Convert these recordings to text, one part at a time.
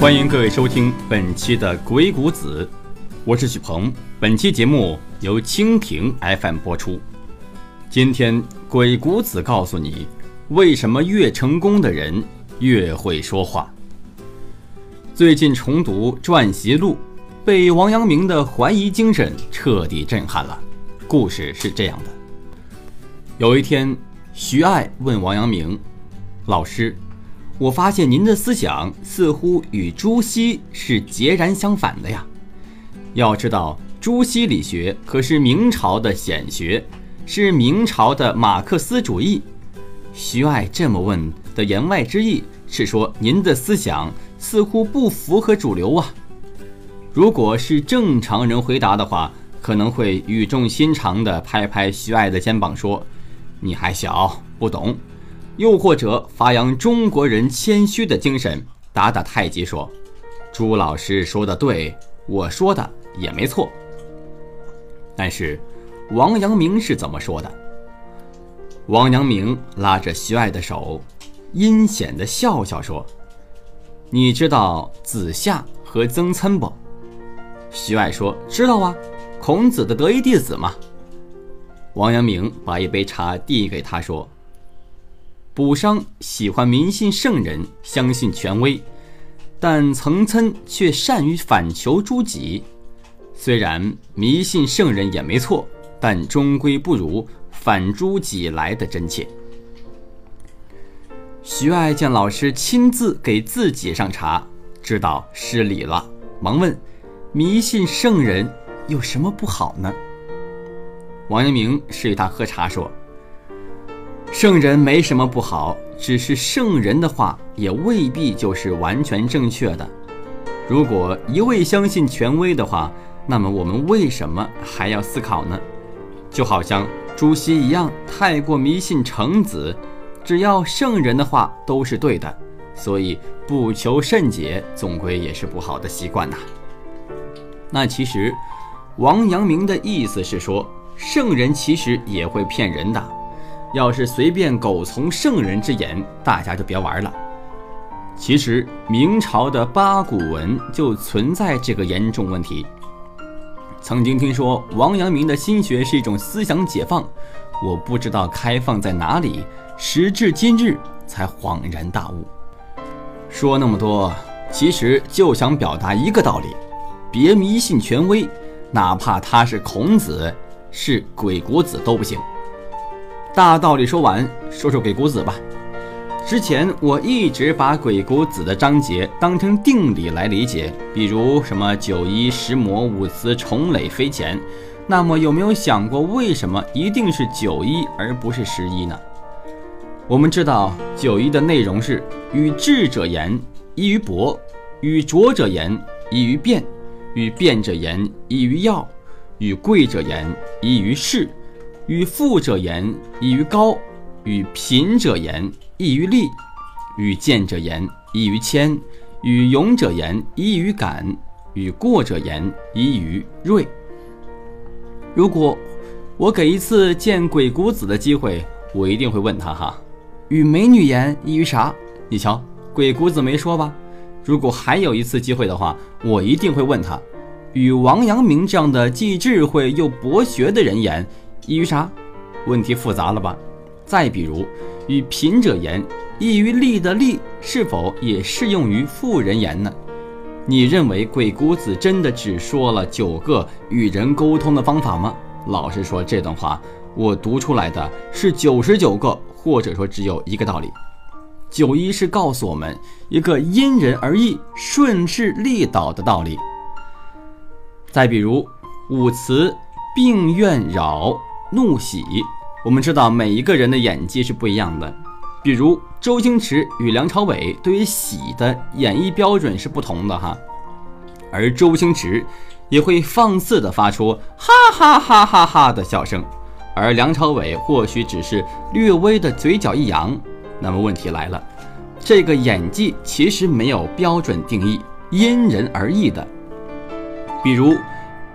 欢迎各位收听本期的《鬼谷子》，我是许鹏。本期节目由蜻蜓 FM 播出。今天鬼谷子告诉你，为什么越成功的人越会说话。最近重读《传习录》，被王阳明的怀疑精神彻底震撼了。故事是这样的：有一天，徐爱问王阳明：“老师。”我发现您的思想似乎与朱熹是截然相反的呀。要知道，朱熹理学可是明朝的显学，是明朝的马克思主义。徐爱这么问的言外之意是说，您的思想似乎不符合主流啊。如果是正常人回答的话，可能会语重心长地拍拍徐爱的肩膀说：“你还小，不懂。”又或者发扬中国人谦虚的精神，打打太极说：“朱老师说的对，我说的也没错。”但是，王阳明是怎么说的？王阳明拉着徐爱的手，阴险的笑笑说：“你知道子夏和曾参不？”徐爱说：“知道啊，孔子的得意弟子嘛。”王阳明把一杯茶递给他说。卜商喜欢迷信圣人，相信权威，但曾参却善于反求诸己。虽然迷信圣人也没错，但终归不如反诸己来的真切。徐爱见老师亲自给自己上茶，知道失礼了，忙问：“迷信圣人有什么不好呢？”王阳明示意他喝茶，说。圣人没什么不好，只是圣人的话也未必就是完全正确的。如果一味相信权威的话，那么我们为什么还要思考呢？就好像朱熹一样，太过迷信程子，只要圣人的话都是对的，所以不求甚解，总归也是不好的习惯呐。那其实，王阳明的意思是说，圣人其实也会骗人的。要是随便苟从圣人之言，大家就别玩了。其实明朝的八股文就存在这个严重问题。曾经听说王阳明的心学是一种思想解放，我不知道开放在哪里，时至今日才恍然大悟。说那么多，其实就想表达一个道理：别迷信权威，哪怕他是孔子，是鬼谷子都不行。大道理说完，说说鬼谷子吧。之前我一直把鬼谷子的章节当成定理来理解，比如什么九一十魔五辞重累飞前。那么有没有想过，为什么一定是九一而不是十一呢？我们知道九一的内容是：与智者言，易于博；与拙者言，易于辩；与辩者言，易于要；与贵者言，易于事。与富者言，易于高；与贫者言，易于利；与贱者言，易于谦；与勇者言，易于敢；与过者言，易于锐。如果我给一次见鬼谷子的机会，我一定会问他哈：与美女言，易于啥？你瞧，鬼谷子没说吧？如果还有一次机会的话，我一定会问他：与王阳明这样的既智慧又博学的人言。易于啥？问题复杂了吧？再比如，与贫者言，易于利的利，是否也适用于富人言呢？你认为鬼谷子真的只说了九个与人沟通的方法吗？老实说，这段话我读出来的是九十九个，或者说只有一个道理。九一是告诉我们一个因人而异、顺势利导的道理。再比如，五辞病怨扰。怒喜，我们知道每一个人的演技是不一样的，比如周星驰与梁朝伟对于喜的演绎标准是不同的哈，而周星驰也会放肆的发出哈哈哈哈哈的笑声，而梁朝伟或许只是略微的嘴角一扬。那么问题来了，这个演技其实没有标准定义，因人而异的，比如。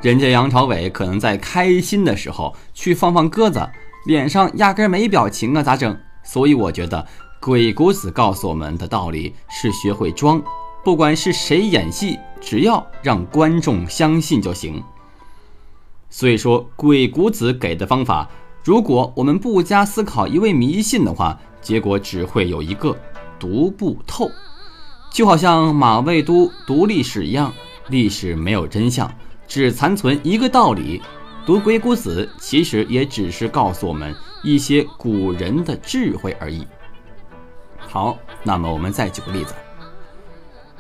人家杨朝伟可能在开心的时候去放放鸽子，脸上压根没表情啊，咋整？所以我觉得鬼谷子告诉我们的道理是学会装，不管是谁演戏，只要让观众相信就行。所以说，鬼谷子给的方法，如果我们不加思考，一味迷信的话，结果只会有一个读不透。就好像马未都读历史一样，历史没有真相，只残存一个道理。读鬼谷子其实也只是告诉我们一些古人的智慧而已。好，那么我们再举个例子。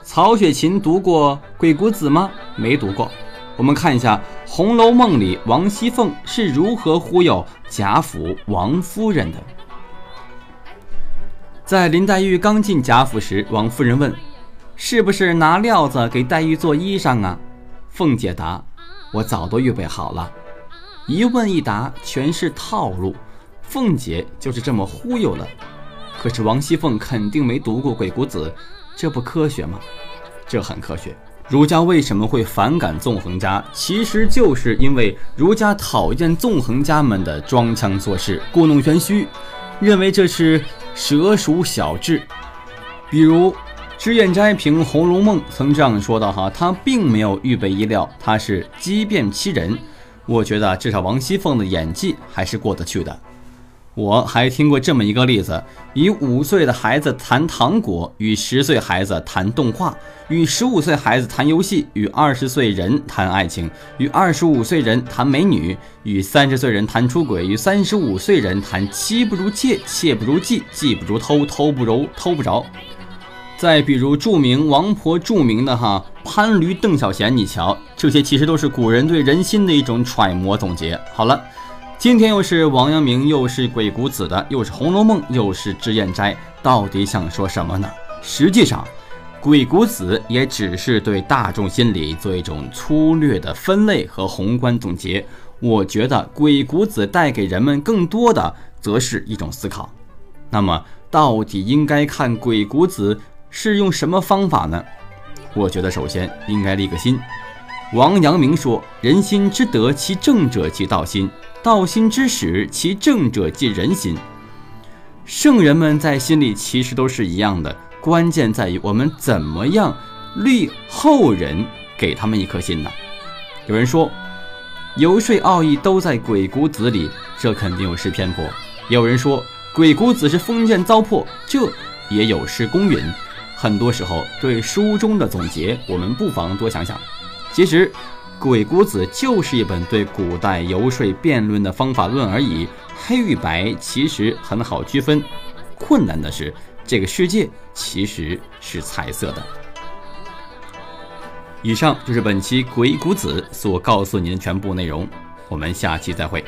曹雪芹读过鬼谷子吗？没读过。我们看一下《红楼梦》里王熙凤是如何忽悠贾府王夫人的。在林黛玉刚进贾府时，王夫人问：“是不是拿料子给黛玉做衣裳啊？”凤姐答：“我早都预备好了。”一问一答全是套路，凤姐就是这么忽悠了。可是王熙凤肯定没读过鬼谷子，这不科学吗？这很科学。儒家为什么会反感纵横家？其实就是因为儒家讨厌纵横家们的装腔作势、故弄玄虚，认为这是蛇鼠小智。比如脂砚斋评《红楼梦》曾这样说道：“哈，他并没有预备衣料，他是机变欺人。”我觉得至少王熙凤的演技还是过得去的。我还听过这么一个例子：以五岁的孩子谈糖果，与十岁孩子谈动画，与十五岁孩子谈游戏，与二十岁人谈爱情，与二十五岁人谈美女，与三十岁人谈出轨，与三十五岁人谈妻不如妾，妾不如妓，妓不如偷，偷不如偷不着。再比如著名王婆著名的哈潘驴邓小闲，你瞧，这些其实都是古人对人心的一种揣摩总结。好了。今天又是王阳明，又是鬼谷子的，又是《红楼梦》，又是脂砚斋，到底想说什么呢？实际上，鬼谷子也只是对大众心理做一种粗略的分类和宏观总结。我觉得鬼谷子带给人们更多的，则是一种思考。那么，到底应该看鬼谷子是用什么方法呢？我觉得首先应该立个心。王阳明说：“人心之得其正者，即道心。”道心之始，其正者即人心。圣人们在心里其实都是一样的，关键在于我们怎么样立后人给他们一颗心呢？有人说，游说奥义都在鬼谷子里，这肯定有失偏颇。有人说，鬼谷子是封建糟粕，这也有失公允。很多时候，对书中的总结，我们不妨多想想。其实。《鬼谷子》就是一本对古代游说辩论的方法论而已，黑与白其实很好区分。困难的是，这个世界其实是彩色的。以上就是本期《鬼谷子》所告诉您的全部内容，我们下期再会。